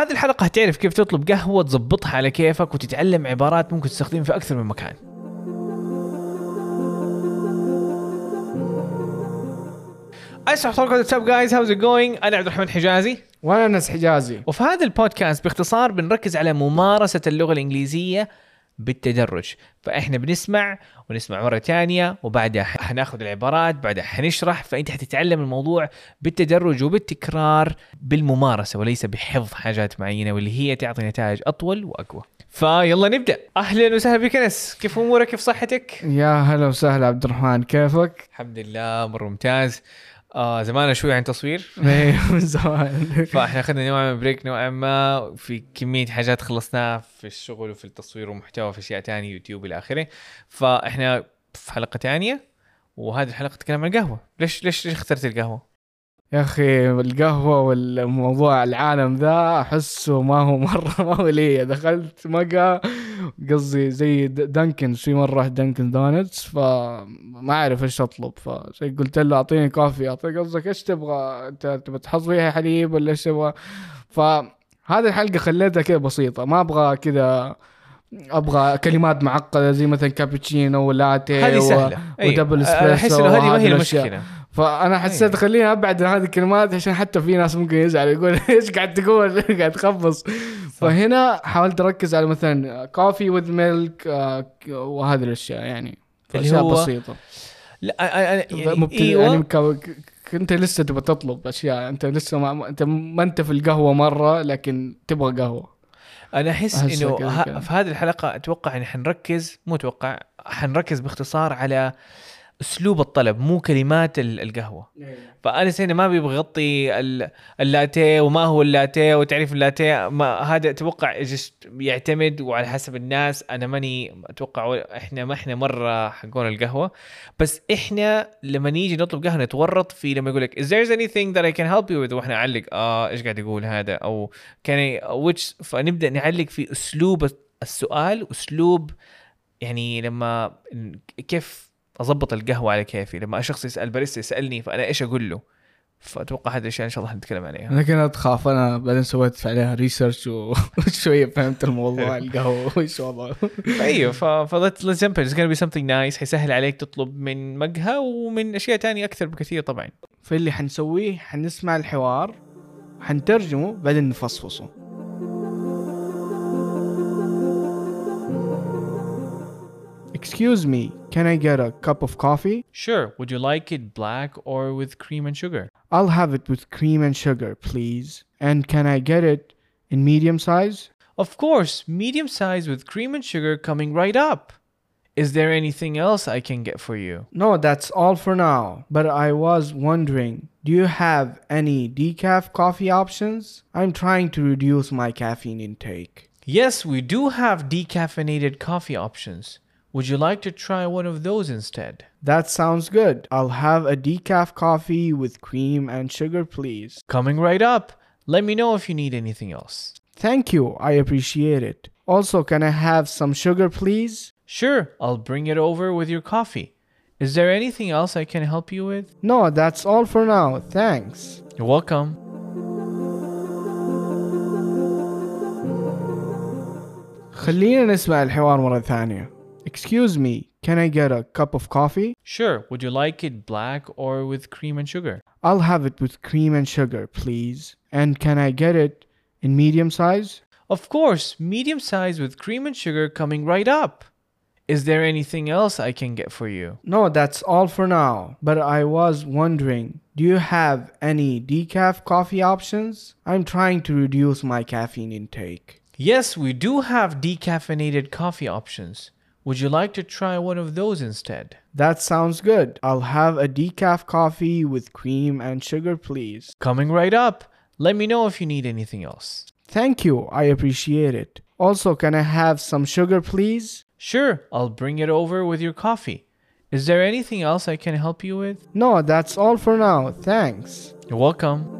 هذه الحلقة هتعرف كيف تطلب قهوة تظبطها على كيفك وتتعلم عبارات ممكن تستخدمها في أكثر من مكان. السلام عليكم what's up guys how's it going أنا عبد الرحمن حجازي. وأنا أنس حجازي. وفي هذا البودكاست باختصار بنركز على ممارسة اللغة الإنجليزية بالتدرج. فإحنا بنسمع ونسمع مرة تانية وبعدها حناخذ العبارات بعدها حنشرح. فأنت حتتعلم الموضوع بالتدرج وبالتكرار بالممارسة وليس بحفظ حاجات معينة واللي هي تعطي نتائج أطول وأقوى. فيلا نبدأ. أهلا وسهلا بك أنس كيف أمورك؟ كيف صحتك؟ يا هلا وسهلا. عبد الرحمن كيفك؟ الحمد لله مرة ممتاز. آه زماننا شوي عن تصوير. إيه، من زمان فإحنا أخذنا نوعا من بريك نوعا ما في كمية حاجات خلصناها في الشغل وفي التصوير ومحتوى في أشياء تانية يوتيوب إلى آخره. فإحنا في حلقة تانية وهذه الحلقة تتكلم عن القهوة. ليش ليش ليش اخترت القهوة؟ يا أخي القهوة والموضوع العالم ذا أحسه ما هو مرة ما هو لي. دخلت مقا قصدي زي د- Dunkin' في مرة رحت Dunkin' Donuts فما أعرف إيش أطلب فزي قلت له أعطيني coffee أعطيك قصدك إيش تبغى أنت تبغى تحط فيها حليب ولا إيش تبغى فهذه الحلقة خليتها كذا بسيطة ما أبغى كذا أبغى كلمات معقدة زي مثلا كابتشينو ولاتي هذه و- سهلة أيوة. ودبل أحس اسبريسو إنه هذه ما هي. المشكلة فأنا حسيت أيوة. خليني أبعد عن هذه الكلمات عشان حتى في ناس ممكن يزعل يقول إيش قاعد تقول؟ قاعد تخبص. فهنا حاولت أركز على مثلا كوفي وذ ميلك وهذه الأشياء يعني. أشياء بسيطة. لا يعني مبتدئ أيوه يعني ك- ك- أنت لسه تبغى تطلب أشياء أنت لسه ما أنت ما أنت في القهوة مرة لكن تبغى قهوة. أنا أحس إنه. في هذه الحلقة أتوقع ان حنركز مو أتوقع حنركز باختصار على أسلوب الطلب مو كلمات ال- القهوة. فانا هنا ما بيبغى يغطي ال- اللاتيه وما هو اللاتيه وتعريف اللاتيه ما هذا أتوقع يعتمد وعلى حسب الناس. أنا ماني أتوقع إحنا ما إحنا مرة حقون القهوة. بس إحنا لما نيجي نطلب قهوة نتورط في لما يقول لك is there anything that I can help you with? وإحنا نعلق آه إيش قاعد يقول هذا؟ أو كان which فنبدأ نعلق في أسلوب السؤال أسلوب يعني لما كيف اضبط القهوة على كيفي. لما شخص يسأل باريستا يسألني فأنا إيش أقول له؟ فأتوقع هذه الأشياء إن شاء الله حنتكلم عليها. أنا كنت اخاف أنا بعدين سويت عليها research وشوية فهمت الموضوع القهوة وإيش وضعه. أيوه ف ف let's let's jump in. It's gonna be something nice. حيسهل عليك تطلب من مقهى ومن أشياء تانية أكثر بكثير طبعا. فاللي حنسويه حنسمع الحوار حنترجمه بعدين نفصفصه. Excuse me, can I get a cup of coffee? Sure. Would you like it black or with cream and sugar? I'll have it with cream and sugar, please. And can I get it in medium size? Of course, medium size with cream and sugar coming right up. Is there anything else I can get for you? No, that's all for now. But I was wondering, do you have any decaf coffee options? I'm trying to reduce my caffeine intake. Yes, we do have decaffeinated coffee options. Would you like to try one of those instead? That sounds good. I'll have a decaf coffee with cream and sugar, please. Coming right up. Let me know if you need anything else. Thank you. I appreciate it. Also, can I have some sugar, please? Sure. I'll bring it over with your coffee. Is there anything else I can help you with? No, that's all for now. Thanks. You're welcome. خلينا نسمع الحوار مرة ثانية Excuse me, can I get a cup of coffee? Sure, would you like it black or with cream and sugar? I'll have it with cream and sugar, please. And can I get it in medium size? Of course, medium size with cream and sugar coming right up. Is there anything else I can get for you? No, that's all for now. But I was wondering, do you have any decaf coffee options? I'm trying to reduce my caffeine intake. Yes, we do have decaffeinated coffee options. Would you like to try one of those instead? That sounds good. I'll have a decaf coffee with cream and sugar, please. Coming right up. Let me know if you need anything else. Thank you. I appreciate it. Also, can I have some sugar, please? Sure. I'll bring it over with your coffee. Is there anything else I can help you with? No, that's all for now. Thanks. You're welcome.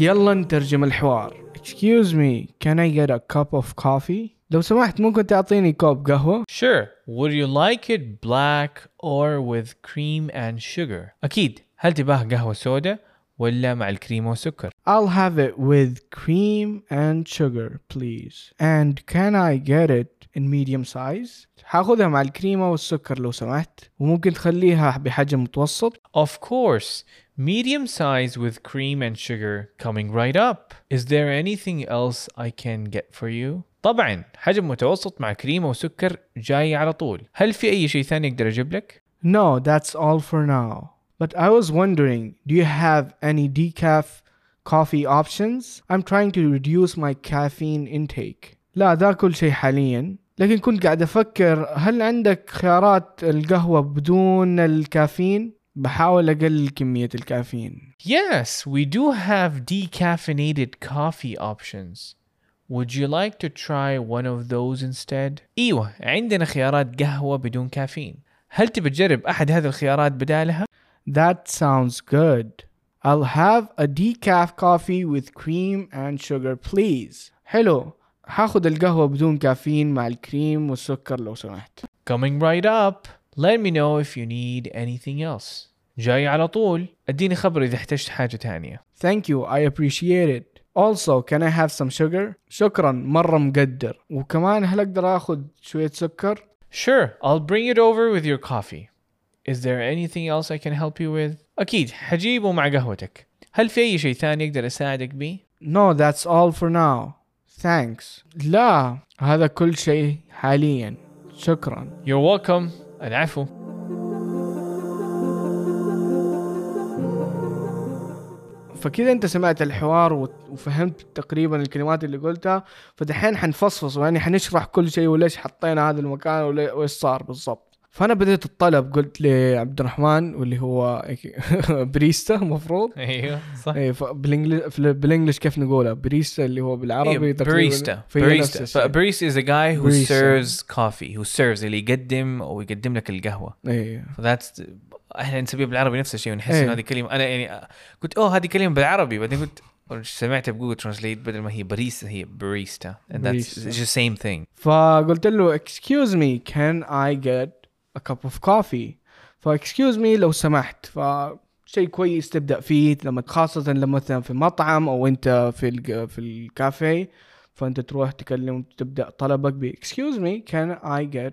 يلا نترجم الحوار Excuse me, can I get a cup of coffee? لو سمحت ممكن تعطيني كوب قهوة؟ Sure. Would you like it black or with cream and sugar? أكيد هل تباه قهوة سوداء ولا مع الكريمة والسكر I'll have it with cream and sugar please and can I get it in medium size حاخذها مع الكريمة والسكر لو سمحت وممكن تخليها بحجم متوسط Of course medium size with cream and sugar coming right up Is there anything else I can get for you طبعا حجم متوسط مع كريمة وسكر جاي على طول هل في أي شيء ثاني أقدر أجيب لك؟ No that's all for now But I was wondering, do you have any decaf coffee options? I'm trying to reduce my caffeine intake. لا ذا كل شيء حاليا لكن كنت قاعد أفكر هل عندك خيارات القهوة بدون الكافيين؟ بحاول أقلل كمية الكافيين. Yes, we do have decaffeinated coffee options. Would you like to try one of those instead? أيوه عندنا خيارات قهوة بدون كافيين. هل تبي تجرب أحد هذه الخيارات بدالها؟ That sounds good. I'll have a decaf coffee with cream and sugar please. حلو. حاخذ القهوة بدون كافيين مع الكريم والسكر لو سمحت. Coming right up. let me know if you need anything else. جاي على طول. اديني خبر اذا احتجت حاجة تانية. Thank you. I appreciate it. Also can I have some sugar? شكرا مرة مقدر. وكمان هل اقدر اخذ شوية سكر؟ Sure. I'll bring it over with your coffee. Is there anything else I can help you with? أكيد. حجيبه مع قهوتك. هل في أي شيء ثاني أقدر أساعدك به No that's all for now. Thanks. لا هذا كل شيء حاليا. شكرا. You're welcome. العفو. فكذا انت سمعت الحوار وفهمت تقريبا الكلمات اللي قلتها فدحين حنفصفص يعني حنشرح كل شيء وليش حطينا هذا المكان ولي- وإيش صار بالضبط فأنا بديت الطلب قلت لعبد الرحمن واللي هو بريستا المفروض. أيوه صح. بالانجلش بالانجلش كيف نقولها بريستا اللي هو بالعربي الشيء. فباريستا is a guy who Barista. serves coffee who serves اللي يقدم أو يقدم لك القهوة. إيه. فذاتس إحنا نسميه بالعربي نفس الشيء ونحس إيه. انه هذه كلمة. أنا يعني قلت أوه هذه كلمة بالعربي. بعدين قلت سمعتها ب Google Translate بدل ما هي باريستا هي barista and that's the same thing. فقلت له excuse me can I get a cup of coffee. ف excuse me لو سمحت. ف شيء كويس تبدأ فيه لما خاصة لما مثلا في مطعم أو أنت في الج- في الكافيه فأنت تروح تكلم تبدا طلبك ب excuse me can I get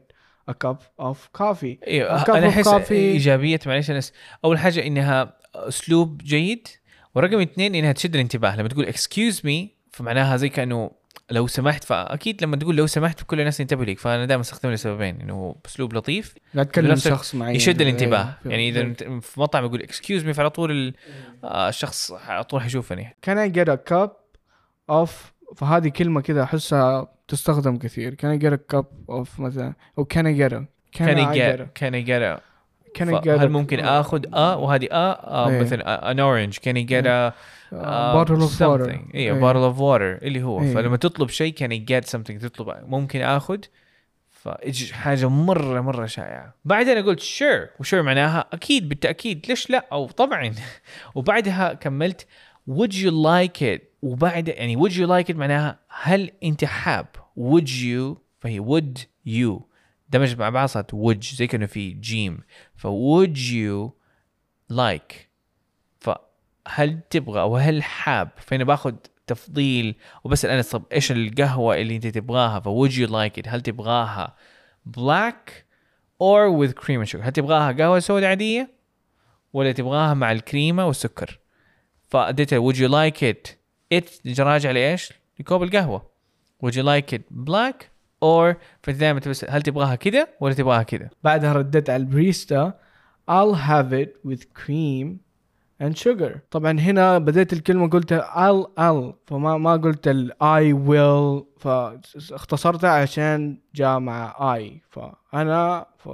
a cup of coffee? أيوه cup أنا أحس. إيجابية معلش أنا أول حاجة إنها أسلوب جيد ورقم اثنين إنها تشد الانتباه. لما تقول excuse me فمعناها زي كأنه لو سمحت فأكيد لما تقول لو سمحت كل الناس ينتبهوا لك فأنا دائما أستخدمه لسببين إنه أسلوب لطيف قاعد تكلم شخص معين. يشد الانتباه. إيه. يعني إذا في مطعم يقول excuse me فعلى طول آه، الشخص على طول حيشوفني. Can I get a cup of فهذه كلمة كذا أحسها تستخدم كثير. Can I get a cup of مثلا. Can I get a كان I يجيت a- كان can I get هل ممكن آخذ آه وهذه آه, آه إيه. مثلا ان اورنج كان يجيت a bottle of water. أيوه bottle of water اللي هو. إيه. فلما تطلب شيء كان يجيت something تطلب ممكن آخذ. فايش حاجة مرة مرة شائعة. بعدين قلت sure. وشور معناها أكيد بالتأكيد. ليش لا؟ أو طبعا. وبعدها كملت would you like it وبعد يعني would you like it معناها هل أنت حاب؟ would you فهي would you. دمج مع بعض صارت would. زي كأنه في جيم ف would you like فهل تبغى أو هل حاب؟ فأنا باخذ تفضيل وبسأل أنا طب إيش القهوة اللي أنت تبغاها؟ ف would you like it هل تبغاها black or with cream sugar هل تبغاها قهوة سوداء عادية ولا تبغاها مع الكريمة والسكر؟ فاديتها would you like it it راجع لإيش؟ لكوب القهوة. Would you like it black or فانت دائما تبس هل تبغاها كذا ولا تبغاها كذا بعدها رديت على البريستا I'll have it with cream and sugar. طبعا هنا بديت الكلمة قلت I'll I'll. فما ما قلت ال I will. فاختصرتها عشان جاء مع I. فأنا ف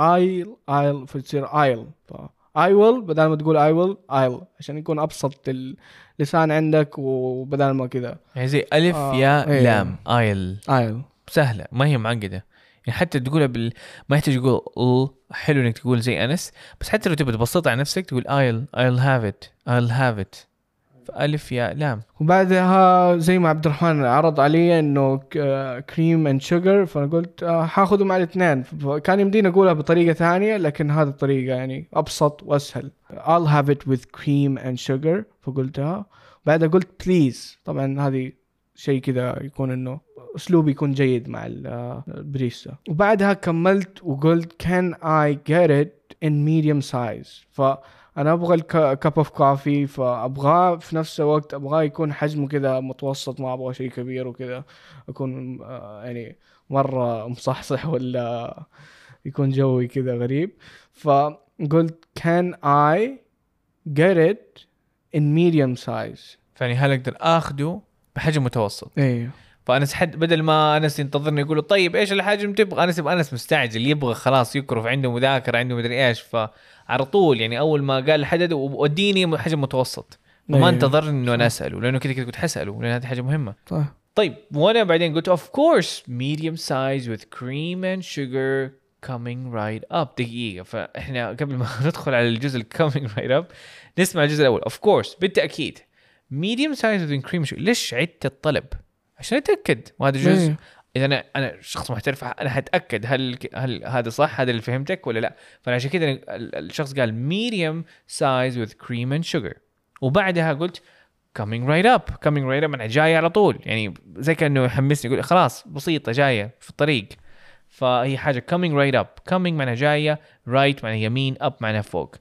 I'll I'll. فتصير I'll. ف I will بدل ما تقول I will I'll. عشان يكون أبسط اللسان عندك وبدل ما كذا يعني زي ألف آه، يا إيه. لام I'll I'll. سهلة ما هي معقدة. يعني حتى تقولها بال ما يحتاج تقول ال حلو إنك تقول زي أنس بس حتى لو تبغى تبسطها على نفسك تقول I'll I'll have it I'll have it. فألف ياء لام. وبعدها زي ما عبد الرحمن عرض علي إنه cream and sugar فأنا قلت آه، حاخذه مع الاثنين كان يمديني أقولها بطريقة ثانية لكن هذه الطريقة يعني أبسط وأسهل. I'll have it with cream and sugar فقلتها. بعدها قلت please طبعا هذه شيء كذا يكون إنه أسلوبي يكون جيد مع ال- البريستا وبعدها كملت وقلت can I get it in medium size فأنا أبغى ال cup of coffee فابغاه في نفس الوقت ابغاه يكون حجمه كذا متوسط ما أبغى شيء كبير وكذا. أكون آه، يعني مرة مصحصح ولا يكون جوي كذا غريب. فقلت can I get it in medium size فيعني هل أقدر اخذه بحجم متوسط؟ أيوه فأنس حد بدل ما أنس ينتظرني يقول له طيب إيش الحجم تبغى؟ أنس يبغى أنس مستعجل يبغى خلاص يكرف عنده مذاكرة عنده مدري إيش فعلى طول يعني أول ما قال حدد وديني حجم متوسط. فما أيوه. انتظرني إنه أنا أسأله لأنه كذا كذا كنت حسأله لأن هذه حاجة مهمة. طيب طيب وأنا بعدين قلت of course medium size with cream and sugar coming right up. دقيقة فإحنا قبل ما ندخل على الجزء ال coming right up نسمع الجزء الأول. of course بالتأكيد medium size with cream and sugar ليش عدت الطلب؟ عشان اتاكد وهذا جزء. أيوه. إذا أنا أنا شخص محترف أنا حاتاكد هل هل هذا صح هذا اللي فهمتك ولا لا. فعشان كذا ال- الشخص قال medium size with cream and sugar. وبعدها قلت coming right up coming right up أنا جاية على طول. يعني زي كأنه يحمسني يقول خلاص بسيطة جاية في الطريق. فهي حاجة coming right up. coming معناها جاية right معناها يمين up معناها فوق.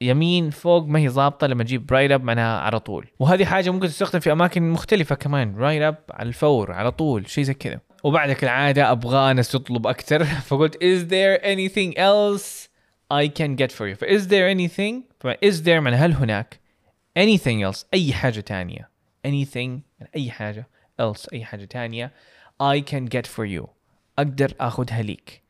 يمين فوق ما هي ظابطة لما تجيب right up معناها على طول. وهذه حاجة ممكن تستخدم في أماكن مختلفة كمان right up على الفور على طول شيء زي كذا. وبعد كالعاده أبغى ناس تطلب أكثر فقلت is there anything else I can get for you? ف is there anything ف is there معناها هل هناك anything else أي حاجة تانية. anything يعني أي حاجة else أي حاجة تانية I can get for you. أقدر آخذها ليك.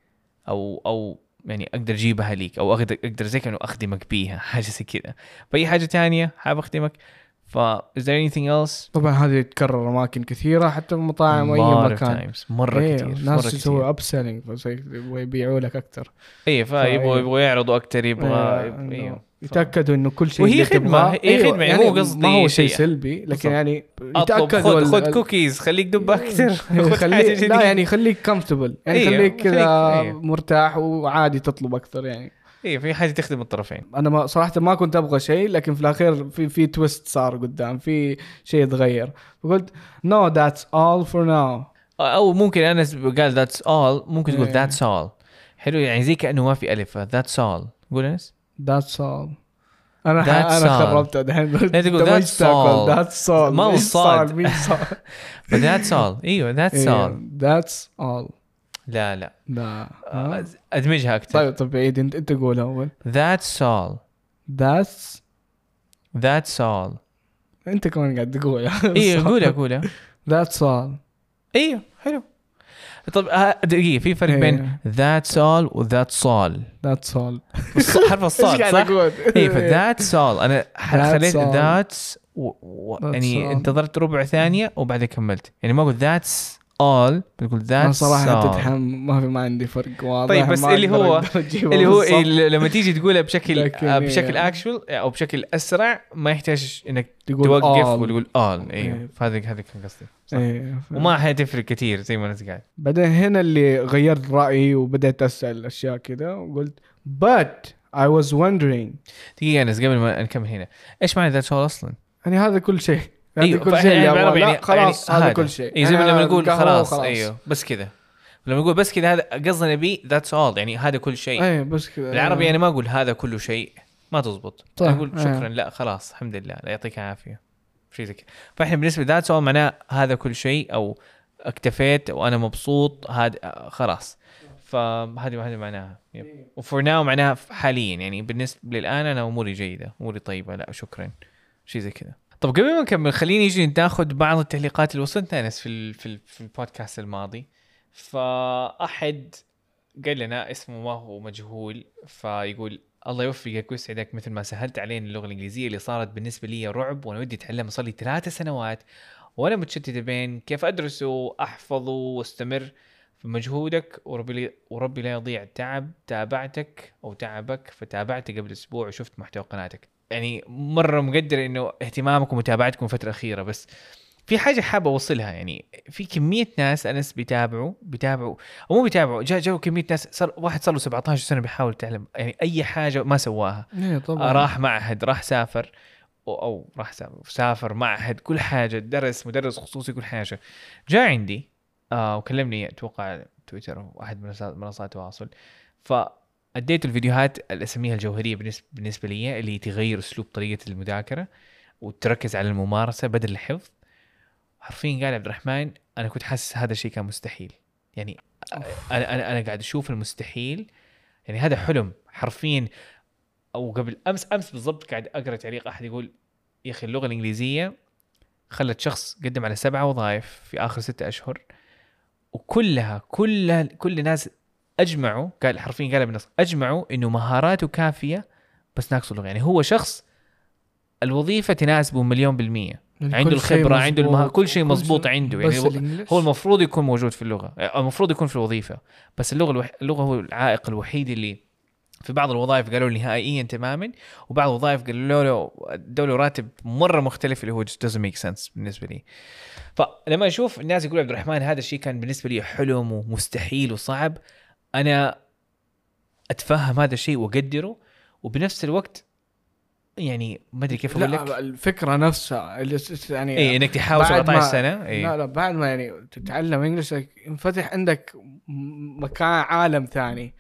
أو أو يعني أقدر أجيبها ليك أو أقدر أقدر زي كانه أخدمك بيها حاجة زي كذا. فاي حاجة تانية حابب أخدمك؟ ف is there anything else طبعا هذه تتكرر أماكن كثيرة حتى في مطاعم وأي مكان مرة إيه، كثير ناس مرة يسووا up selling يبيعوا لك أكثر اي فيبغوا فإيه. يبغوا يعرضوا أكثر يبغى إنه أيوه يتأكدوا إنه كل شيء وهي تبغاه- هي أيوة، خدمة، يعني مو قصدي ما هو شيء. سلبي بالضبط. لكن يعني يتأكدوا خذ خذ كوكيز خليك دب أكثر خليك. لا يعني خليك comfortable يعني خليك كذا. مرتاح وعادي تطلب أكثر يعني اي في حاجة تخدم الطرفين. أنا ما صراحة ما كنت أبغى شيء لكن في الأخير في في twist صار قدام في شيء تغير فقلت no that's all for now أو ممكن انس قال that's all ممكن تقول إيه. that's all حلو يعني زي كأنه ما في ألف that's all قول إنس. ذاتس اول أنا That's أنا. خربتها دحين تقول that's all. that's all ما هو صاد. مين صاد ف that's all إيوه that's all that's all لا لا. لا. آه، ها؟ أدمجها أكثر. طيب طيب عيد أنت أنت قول all. That's all. that's That's all. أنت كمان قاعد تقول أيوه قولها قولها that's all أيوه حلو. طب آه، دقيقة في فرق بين إيه. that's all و that's all. that's all حرف الصاد صح؟ اي ف that's all. أنا خليت و... That's يعني. انتظرت ربع ثانية وبعدين كملت. يعني ما أقول that's all بقول أنا that's صراحة all تتحم ما في ما عندي فرق واضح طيب، بس اللي هو- اللي هو. إيه لما تيجي تقولها بشكل آه،. بشكل اكشوال أو بشكل أسرع ما يحتاج إنك تقول توقف all. وتقول all أيوه إيه. فهذا هذا كان قصدي صح. إيه. وما حتفرق كثير زي ما أنت قاعد بعدين هنا اللي غيرت رأيي وبدأت أسأل أشياء كذا وقلت but I was wondering دقيقة انس قبل ما نكمل هنا إيش معنى ذات اول أصلا؟ يعني هذا كل شيء هذا أيوه، كل شيء يعني لا خلاص يعني هذا كل شيء. اي زي ما أنا لما نقول خلاص. أيوه بس كذا. لما نقول بس كذا هذا قصدنا بيه that's all يعني هذا كل شيء. إيه بس كذا. بالعربي أنا ما أقول هذا كله شيء ما تزبط. صح، أقول إيه. شكرا. لا خلاص الحمد لله. لا يعطيك العافية. شيء زي كذا فإحنا بالنسبة that's all معناه هذا كل شيء أو اكتفيت وأنا مبسوط. هذا آه، خلاص. فهذه هذه معناها. و for now معناها حاليا. يعني بالنسبة للآن أنا أموري جيدة أموري طيبة. لا شكرا. شيء زي كذا. طب قبل ما نكمل خليني يجي ناخذ بعض التعليقات اللي وصلتنا انس في في, في البودكاست الماضي. فأحد قال لنا اسمه ما هو مجهول فيقول الله يوفقك ويسعدك مثل ما سهلت علينا اللغة الإنجليزية اللي صارت بالنسبة لي رعب وأنا ودي أتعلمها صار لي ثلاث سنوات وأنا متشتت بين كيف ادرسه احفظه وأستمر في مجهودك وربي وربي لا يضيع تعب تابعتك أو تعبك فتابعتك قبل أسبوع وشفت محتوى قناتك. يعني مرة مقدر إنه اهتمامكم ومتابعتكم الفترة الأخيرة بس في حاجة حابه أوصلها يعني. في كمية ناس أنس بيتابعوا بيتابعوا أو مو بيتابعوا جاء جو كمية ناس صار واحد صار له 17 سنة بيحاول يتعلم. يعني أي حاجة ما سواها. إيه طبعا. راح معهد راح سافر أو, أو راح سافر, سافر معهد كل حاجة درس مدرس خصوصي كل حاجة. جاء عندي آه وكلمني أتوقع تويتر واحد من منصات التواصل. فاديت الفيديوهات اللي أسميها الجوهرية بالنسبة بالنسبة لي اللي تغير أسلوب طريقة المذاكرة وتركز على الممارسة بدل الحفظ. حرفيا قال عبد الرحمن أنا كنت حاسس هذا الشيء كان مستحيل. يعني أنا أنا أنا قاعد أشوف المستحيل. يعني هذا حلم. حرفيا أو قبل أمس أمس بالضبط قاعد أقرأ تعليق أحد يقول يا أخي اللغة الإنجليزية خلت شخص قدم على سبعة وظائف في آخر ستة أشهر. وكلها كلها كل الناس أجمعوا قال حرفيا قال بالنص أجمعوا إنه مهاراته كافية بس ناقصه اللغة. يعني هو شخص الوظيفة تناسبه مليون بالمية. يعني عنده الخبرة عنده المها... كل شيء مضبوط. عنده. يعني هو- المفروض يكون موجود في اللغة المفروض يكون في الوظيفة. بس اللغة الوح... اللغة هو العائق الوحيد اللي في بعض الوظائف قالوا لي نهائيا تماما وبعض الوظائف قالوا له ادوا له راتب مرة مختلف اللي هو doesn't make sense بالنسبة لي. فلما أشوف الناس يقولوا عبد الرحمن هذا الشيء كان بالنسبة لي حلم ومستحيل وصعب. أنا أتفهم هذا الشيء وأقدره وبنفس الوقت يعني ما أدري كيف أقول لك. لا الفكرة نفسها اللي يعني اي إنك تحاول بعد 17 ما- سنة اي لا لا بعد ما يعني تتعلم English ينفتح عندك مكان عالم ثاني.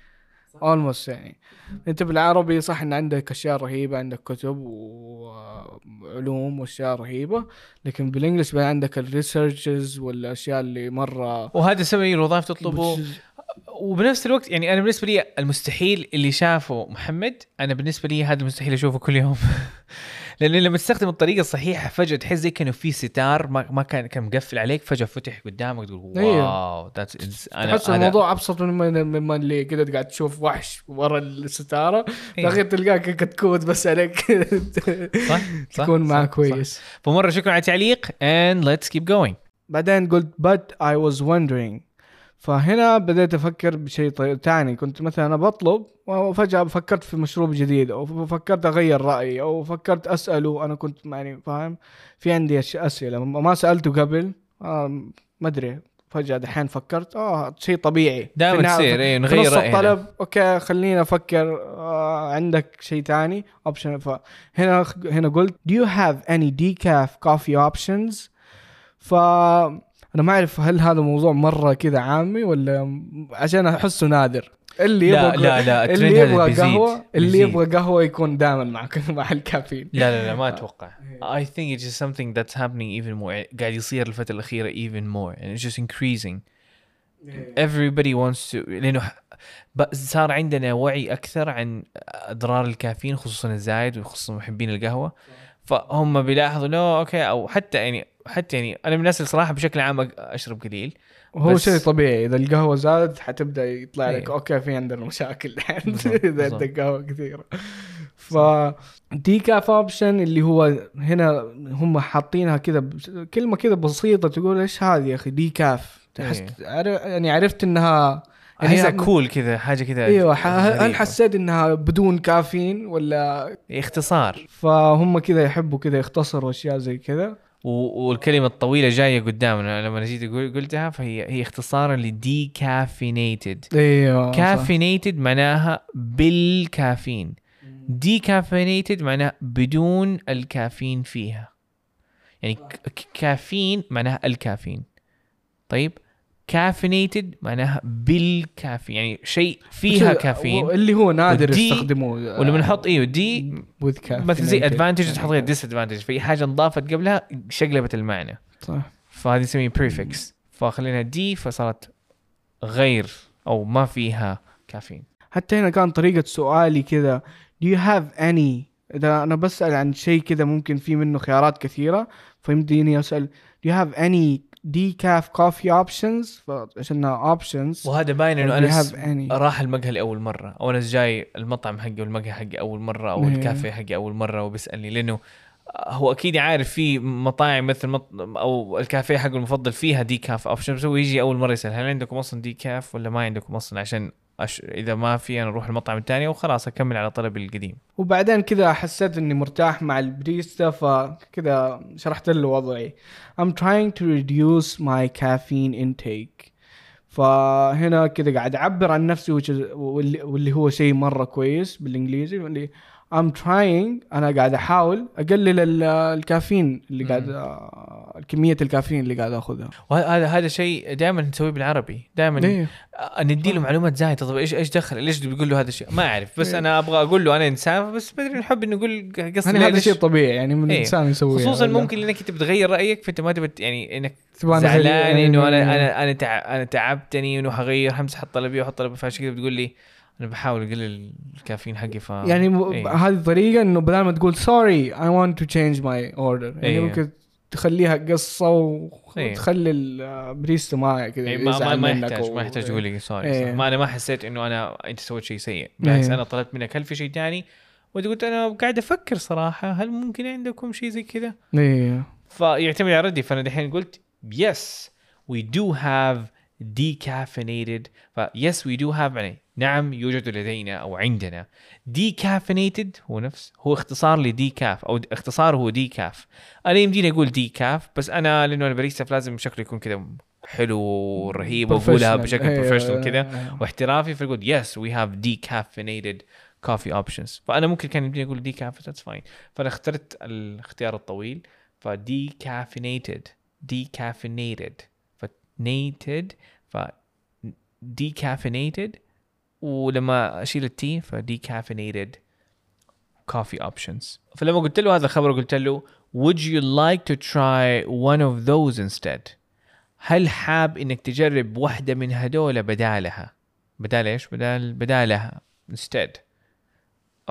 almost يعني. أنت بالعربي صح إن عندك أشياء رهيبة عندك كتب وعلوم وأشياء رهيبة لكن بال English بقى عندك ال researches والأشياء اللي مرة وهذا السبب الوظائف تطلبه وبنفس الوقت يعني أنا بالنسبة لي المستحيل اللي شافه محمد أنا بالنسبة لي هذا المستحيل أشوفه كل يوم. لأن لما تستخدم الطريقة الصحيحة فجأة تحس زي كأنه في ستار ما, ما كان كان مقفل عليك فجأة فتح قدامك تقول أيوه. wow that's أنا تحس الموضوع أبسط مما مما اللي كده قاعد تشوف وحش ورا الستارة إيه. تاخذ تلقاك كتكوت بس عليك صح تكون صح. كويس فمرة شكرا على التعليق and let's keep going بعدين قلت but I was wondering فهنا بديت أفكر بشيء تاني. كنت مثلا أنا بطلب وفجأة فكرت في مشروب جديد أو فكرت أغير رأيي أو فكرت أسأله. أنا كنت يعني فاهم؟ في عندي أسئلة. ما سألته قبل آه ما أدري. فجأة دحين فكرت آه شيء طبيعي. دائما تصير في نغير نص رأينا. الطلب okay خليني أفكر آه عندك شيء تاني option فهنا هنا قلت do you have any decaf coffee options? ف أنا ما أعرف هل هذا موضوع مرة كذا عامي ولا عشان أحسه نادر. اللي لا يبغى لا لا اللي يبغى قهوه اللي. يبغى قهوة يكون دائما مع مع الكافيين. لا لا لا ما أتوقع. I think it's just something that's happening even more. قاعد يصير الفترة الأخيرة even more. And it's just increasing. everybody wants to ب- صار عندنا وعي أكثر عن أضرار الكافيين خصوصا الزايد وخصوصا محبين القهوة. فهم بيلاحظوا إنه okay أو حتى يعني حتى يعني أنا من الناس اللي صراحة بشكل عام أشرب قليل وهو بس- شيء طبيعي إذا القهوة زادت حتبدأ يطلع لك إيه. okay في عندنا مشاكل الحين اذا. عندك قهوة كثيرة ف decaf option اللي هو هنا هم حاطينها كذا كلمة كذا بسيطة تقول إيش هذه يا أخي decaf تحس إيه. يعني عرفت إنها احسها هي- cool كذا حاجة كذا إيوه هل. حسيت إنها بدون كافيين ولا اختصار فهم كذا يحبوا كذا يختصروا أشياء زي كذا والكلمة الطويلة جاية قدامنا. لما جيت أقول- قلتها فهي هي اختصارا ل decaffeinated أيوه. caffeinated معناها بالكافيين. decaffeinated معناها بدون الكافيين فيها. يعني كافيين معناها الكافيين. طيب؟ caffeinated معناها بالكافيين يعني شيء فيها كافيين اللي هو نادر يستخدموه ولما نحط أيوه دي with caffeinated. مثل زي advantage تحط لها disadvantage في حاجة انضافت قبلها شقلبت المعنى. صح. فهذه نسميها prefix فخلينا دي فصارت غير أو ما فيها كافيين حتى هنا كان طريقة سؤالي كذا. Do you have any إذا أنا بسأل عن شيء كذا ممكن في منه خيارات كثيرة فيمديني أسأل. Do you have any decaf coffee options. فعشانها options. وهذا باين إنه انس راح المقهى لأول مرة. أو أنس جاي المطعم حقي والمقهى حقي أول مرة أو. الكافيه حقي أول مرة وبيسألني. لأنه هو أكيد عارف في مطاعم مثل مط... أو الكافيه حقه المفضل فيها decaf option بس هو يجي أول مرة يسأل هل عندكم أصلا decaf ولا ما عندكم أصلا عشان أش... إذا ما في أنا أروح المطعم الثاني وخلاص أكمل على طلبي القديم. وبعدين كذا حسيت إني مرتاح مع البريستا فكذا شرحت له وضعي. I'm trying to reduce my caffeine intake. فهنا كذا قاعد أعبر عن نفسي واللي, هو شيء مرة كويس بالإنجليزي I'm trying أنا قاعد أحاول أقلل الكافيين اللي قاعد آه، كمية الكافيين اللي قاعد أخذها. وهذا هذا شيء دائما نسويه بالعربي. دائما إيه. ندي له معلومات زايدة. طب إيش إيش دخل؟ ليش بيقول له هذا الشيء؟ ما أعرف. بس إيه. أنا أبغى أقول له أنا إنسان بس ما أدري نحب نقول قصدي يعني هذا شيء طبيعي يعني من إيه. الإنسان يسويه خصوصا ممكن لانك انت بتغير رأيك فأنت ما تبي يعني إنك زعلان إنه أنا. أنا أنا تع... أنا تعبتني إنه حغير حمسح الطلبية وأحط طلبية فعشان كذا بتقول لي أنا بحاول أقلل الكافيين حقي ف يعني م... إيه. هذه طريقة إنه بدل ما تقول sorry I want to change my order يعني إيه. ممكن تخليها قصة إيه. وتخلي البريستا ما كذا إيه، ما ما, يحتاج ما يحتاج تقول لي sorry إيه. ما أنا ما حسيت إنه أنا أنت سويت شيء سيء بالعكس إيه. أنا طلبت منك هل في شيء ثاني وانت قلت أنا قاعد أفكر صراحة هل ممكن عندكم شيء زي كذا إيه فيعتمد على ردي فأنا دحين قلت yes we do have decaffeinated. ف yes we do have يعني نعم يوجد لدينا أو عندنا decaffeinated هو نفس هو اختصار ل decaf أو اختصار هو decaf أنا يمديني أقول decaf بس أنا لأنه أنا بريستا فلازم شكله يكون كذا حلو ورهيب وأقولها. بشكل professional إيه، كذا إيه. واحترافي فاقول yes we have decaffeinated coffee options. فأنا ممكن كان يمديني أقول decaf that's fine. فأنا اخترت الاختيار الطويل ف decaffeinated. nated ف decaffeinated. ولما أشيل ال T ف decaffeinated coffee options. فلما قلت له هذا الخبر قلت له would you like to try one of those instead? هل حاب إنك تجرب واحدة من هذول بدالها؟ بدال إيش؟ بدال بدالها instead.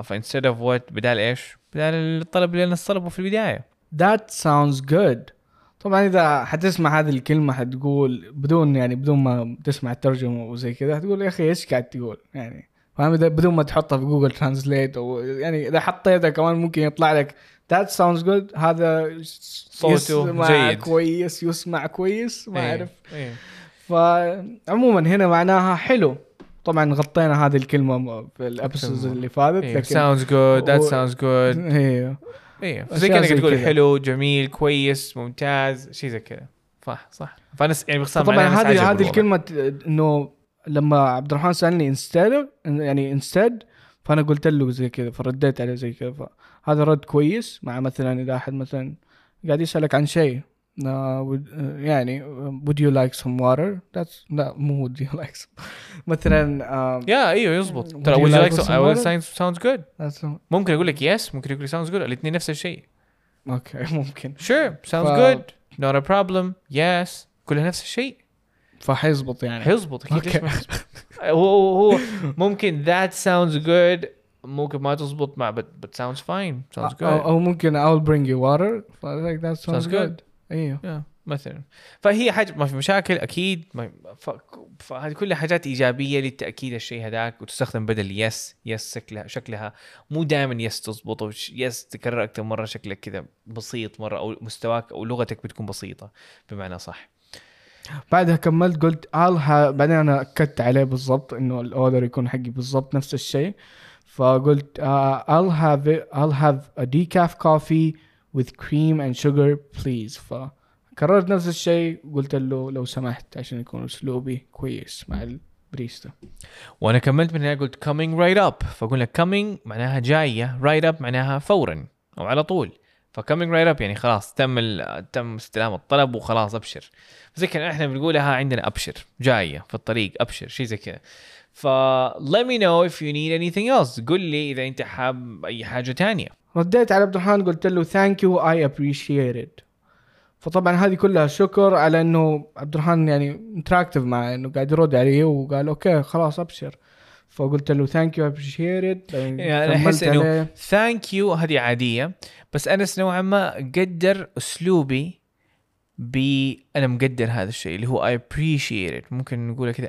of instead of what بدال إيش؟ بدال الطلب اللي أنا في البداية. That sounds good. طبعا إذا حتسمع هذه الكلمة حتقول بدون يعني بدون ما تسمع الترجمة وزي كذا حتقول يا أخي إيش قاعد تقول؟ يعني فاهم؟ بدون ما تحطها في Google Translate أو يعني إذا حطيتها كمان ممكن يطلع لك that sounds good. هذا صوته يسمع جيد. كويس يسمع كويس ما إيه، أعرف. إيه. فعموما هنا معناها حلو. طبعا غطينا هذه الكلمة في ال episodes اللي فاتت. لكن sounds good that و- sounds good. إيه زي كأنك تقول. حلو جميل كويس ممتاز شيء زي كذا صح صح فانا يعني باختصار طبعا هذه هذه. الكلمة إنه لما عبد الرحمن سألني instead يعني instead فأنا قلت له زي كذا فرديت عليه زي كذا فهذا رد كويس مع مثلا إذا أحد مثلا قاعد يسألك عن شيء آه، would- آه، يعني آه، would you like some water that's لا مو would you like some مثلا آه، يا ايوه يزبط Would ترى you would you like like some some I will water? sounds sounds good that's ممكن اقول لك يس ممكن يقول لك sounds good الاثنين نفس الشيء اوكي ممكن sure sounds ف- good not a problem yes كلها نفس الشيء فحيزبط يعني حيزبط اكيد ليش أوكي. ما حيزبط هو هو ممكن that sounds good ممكن ما تزبط مع but, but sounds fine sounds أو, good او ممكن I'll bring you water ف like that sounds, Sounds good. good إيوه. yeah, مثلا. فهي حاجة ما في مشاكل أكيد. فهذه كلها حاجات إيجابية للتاكيد الشيء هذاك وتستخدم بدل yes yes شكلها شكلها. مو دائما yes تزبط yes تكرر أكثر مرة شكلك كذا بسيط مرة أو مستواك أو لغتك بتكون بسيطة. بمعنى صح. بعدها كملت قلت have بعدين أنا أكدت عليه بالضبط إنه ال order يكون حقي بالضبط نفس الشيء. فقلت uh, I'll have it I'll have a decaf coffee with cream and sugar please فكررت نفس الشيء قلت له لو سمحت عشان يكون أسلوبي كويس مع البريستا وأنا كملت من هنا قلت coming right up. فقلنا coming معناها جاية right up معناها فورا أو على طول. ف coming right up يعني خلاص تم تم استلام الطلب وخلاص أبشر. زي كأن إحنا بنقولها عندنا أبشر جاية في الطريق أبشر شيء زي كذا. ف let me know if you need anything else. قل لي إذا أنت حاب أي حاجة تانية. رديت على عبد الرحمن قلت له thank you I appreciate it فطبعا هذه كلها شكر على إنه عبد الرحمن يعني interactive معي إنه قاعد يرد علي وقال okay خلاص أبشر. فقلت له thank you appreciate it يعني أحس إنه thank you هذه عادية بس أنس نوعا ما قدر أسلوبي ب أنا مقدر هذا الشيء اللي هو I appreciate it. ممكن نقولها كذا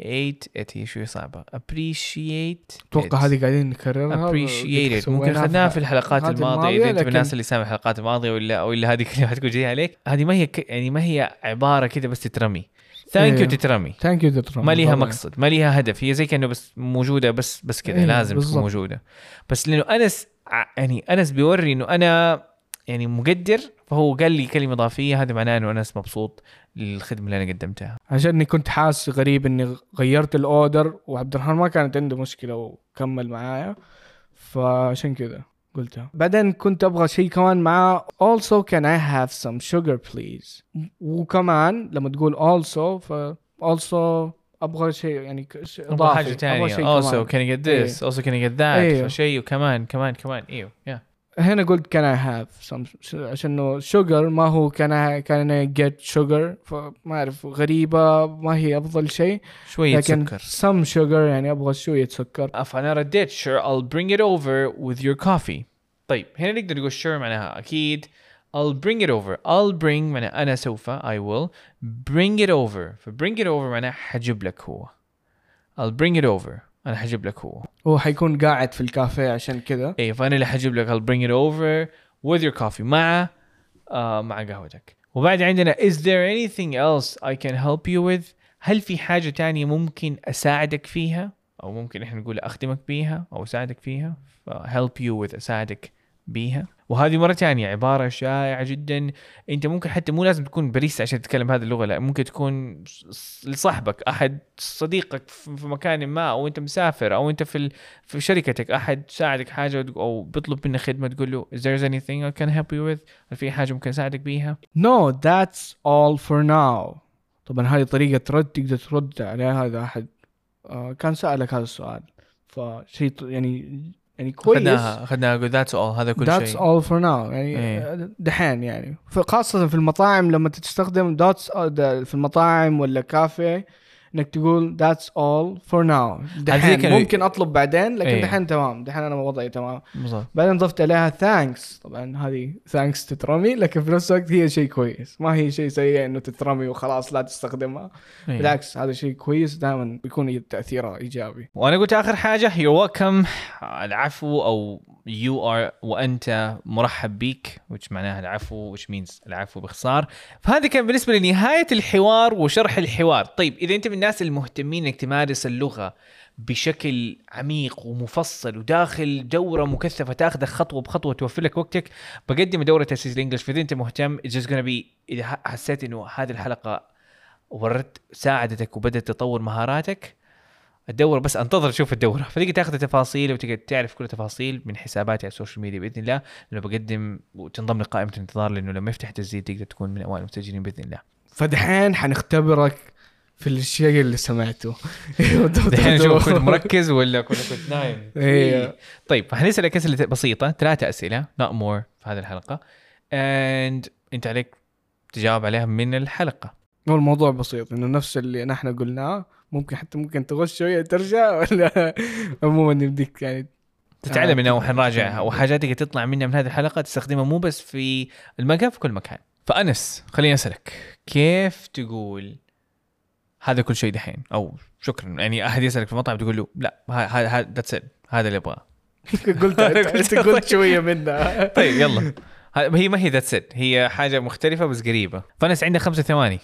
appreciate it. هي شوي صعبة. Appreciate أتوقع. هذه قاعدين نكررها appreciate it. ممكن اخذناها في الحلقات الماضية إذا انت من الناس اللي سامع الحلقات الماضية ولا أو إلا هذه كلمه حتكون جاية عليك هذه ما هي ك... يعني ما هي عبارة كذا بس تترمي. thank you إيه. تترمي. thank you تترمي. ما ليها. مقصد ما ليها هدف. هي زي كأنه بس موجودة بس بس كذا إيه، لازم. تكون موجودة. بس لأنه انس يعني أنس بيوري إنه أنا يعني مقدر فهو قال لي كلمة إضافية هذا معناه إنه انس مبسوط للخدمة اللي أنا قدمتها. عشان كنت حاسس غريب إني غيرت ال order وعبد الرحمن ما كانت عنده مشكلة وكمل معايا فعشان كذا قلتها. بعدين كنت أبغى شيء كمان معاه. Also can I have some sugar please وكمان لما تقول also ف also أبغى شيء يعني شيء أبغى إضافي حاجة أبغى ثانية also كمان. can I get this also can I get that إيه. فشيء وكمان كمان كمان أيوه yeah. هنا قلت I have some عشان انه sugar ما هو can I can I get sugar فما اعرف غريبه ما هي افضل شيء شوية لكن سكر some sugar يعني أبغى شوية سكر فانا رديت sure I'll bring it over with your coffee طيب هنا نقدر نقول sure معناها أكيد I'll bring it over I'll bring معناها أنا سوف I will bring it over ف bring it over معناها حجيب لك هو I'll bring it over أنا حجيب لك هو. هو حيكون قاعد في الكافيه عشان كذا. إيه فأنا اللي حجيب لك I'll bring it over with your coffee مع آه مع قهوتك. وبعد عندنا is there anything else I can help you with هل في حاجة تانية ممكن أساعدك فيها؟ أو ممكن إحنا نقول أخدمك بيها أو أساعدك فيها؟ help you with أساعدك بيها. وهذه مرة تانية عبارة شائعة جدا. أنت ممكن حتى مو لازم تكون باريستا عشان تتكلم هذه اللغة لا ممكن تكون لصاحبك أحد صديقك في مكان ما أو أنت مسافر أو أنت في ال... في شركتك أحد ساعدك حاجة أو بيطلب منك خدمة تقول له is there anything I can help you with هل في حاجة ممكن أساعدك بيها؟ No that's all for now. طبعا هذه طريقة رد تقدر ترد عليها إذا أحد. آه كان سألك هذا السؤال. فشيء يعني يعني كويس. أخذناها أقول that's all هذا كل that's شيء. all for now. يعني إيه. دحين يعني. خاصة في المطاعم لما تستخدم ده في المطاعم ولا كافيه إنك تقول that's all for now. دحين ممكن أطلب بعدين لكن إيه. دحين تمام. دحين أنا وضعي تمام. بالضبط. بعدين ضفت عليها thanks طبعا هذه thanks تترمي لكن في نفس الوقت هي شيء كويس. ما هي شيء سيء إنه تترمي وخلاص لا تستخدمها. إيه. بالعكس هذا شيء كويس. دائما بيكون تأثيره إيجابي. وأنا قلت آخر حاجة welcome. العفو أو you are وأنت مرحب بيك which معناها العفو which means العفو باختصار فهذا كان بالنسبة لنهاية الحوار وشرح الحوار. طيب إذا أنت من الناس المهتمين إنك تمارس اللغة بشكل عميق ومفصل وداخل دورة مكثفة تاخذك خطوة بخطوة توفر لك وقتك بقدم دورة تأسيس الإنجليش. فإذا أنت مهتم just gonna be إذا حسيت إنه هذه الحلقة ورت ساعدتك وبدأت تطور مهاراتك الدورة بس أنتظر أشوف الدورة. فتقدر تاخذ التفاصيل وتقدر تعرف كل التفاصيل من حساباتي على ال social media بإذن الله. لأنه بقدم وتنضم لقائمة الانتظار لأنه لما يفتح تسجيل تقدر تكون من أوائل المسجلين بإذن الله. فدحين حنختبرك في الشيء اللي سمعته. دحين نشوف كنت مركز ولا كنت كنت نايم. إيه. طيب حنسالك أسئلة بسيطة ثلاثة أسئلة not more في هذه الحلقة. And أنت عليك تجاوب عليها من الحلقة. هو الموضوع بسيط إنه نفس اللي نحن قلناه ممكن حتى ممكن تغش شوية ترجع ولا عموما يمديك يعني تتعلم آه، منها وحنراجعها وحاجات تقدر تطلع منها من هذه الحلقة تستخدمها مو بس في المقهى في كل مكان. فأنس خليني أسألك كيف تقول هذا كل شيء دحين؟ أو شكرا يعني أحد يسألك في المطعم تقول له لا هذا هذا هذا اللي أبغاه. قلت انت قلت شوية منها. طيب يلا. هي ما هي that's هي حاجة مختلفة بس قريبة. فأنس عندك خمسة ثواني.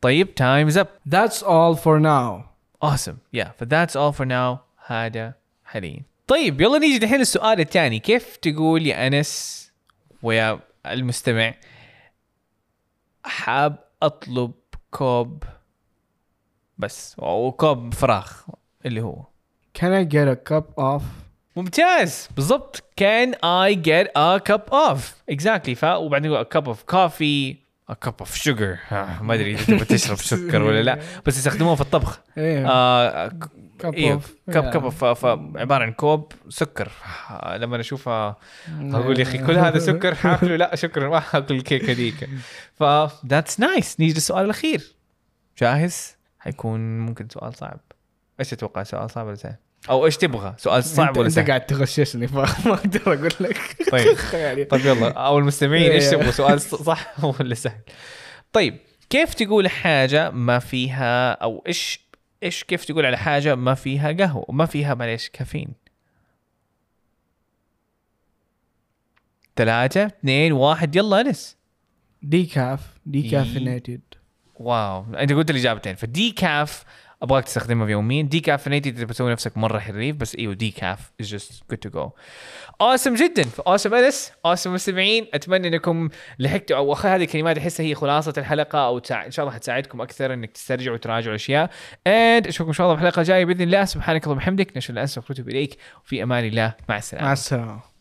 طيب time's up That's all for now. Awesome. Yeah ف that's all for now. هذا حاليا طيب يلا نيجي دحين للسؤال الثاني. كيف تقول يا أنس ويا المستمع حاب أطلب كوب بس أو كوب فراغ اللي هو؟ Can I get a cup of ممتاز. بالضبط. Can I get a cup of exactly. ف وبعدين a cup of coffee. A cup of sugar. آه، ما أدري إذا تبغى تشرب سكر ولا لا. بس يستخدموها في الطبخ. إيه. آه أيوه of كب كب ف- ف- عبارة عن كوب سكر. آه، لما اشوفها أقول يا أخي كل هذا سكر حاكله لا شكرا ما حاكل الكيكه ذيك ف that's nice نيجي للسؤال الأخير. جاهز؟ حيكون ممكن سؤال صعب. إيش تتوقع سؤال صعب ولا سهل؟ أو إيش تبغى؟ سؤال صعب انت, ولا أنت سهل؟ قاعد تغششني فما أقدر أقول لك. طيب. يعني. طيب يلا. أو المستمعين إيش إيه. تبغوا سؤال ص- صح؟ ولا سهل. طيب كيف تقول حاجة ما فيها أو إيش إيش كيف تقول على حاجة ما فيها قهوة ما فيها معليش كافيين؟ ثلاثة اثنين واحد يلا أنس. decaf decaffeinated wow. أنت قلت الإجابتين ف decaf أبغاك تستخدمها يوميا decaffeinated اذا بتسوي نفسك مرة حريف بس إيوه decaf is just good to go awesome جدا. awesome أنس. awesome مستمعين. أتمنى إنكم لحقتوا أو هذه الكلمات أحسها هي خلاصة الحلقة أو تساعد إن شاء الله حتساعدكم أكثر إنك تسترجعوا وتراجعوا الأشياء. and أشوفكم إن شاء الله في الحلقة الجايه بإذن الله. سبحانك اللهم وبحمدك. نستغفرك ونتوب إليك. وفي أمان الله. مع السلامة. مع السلامة.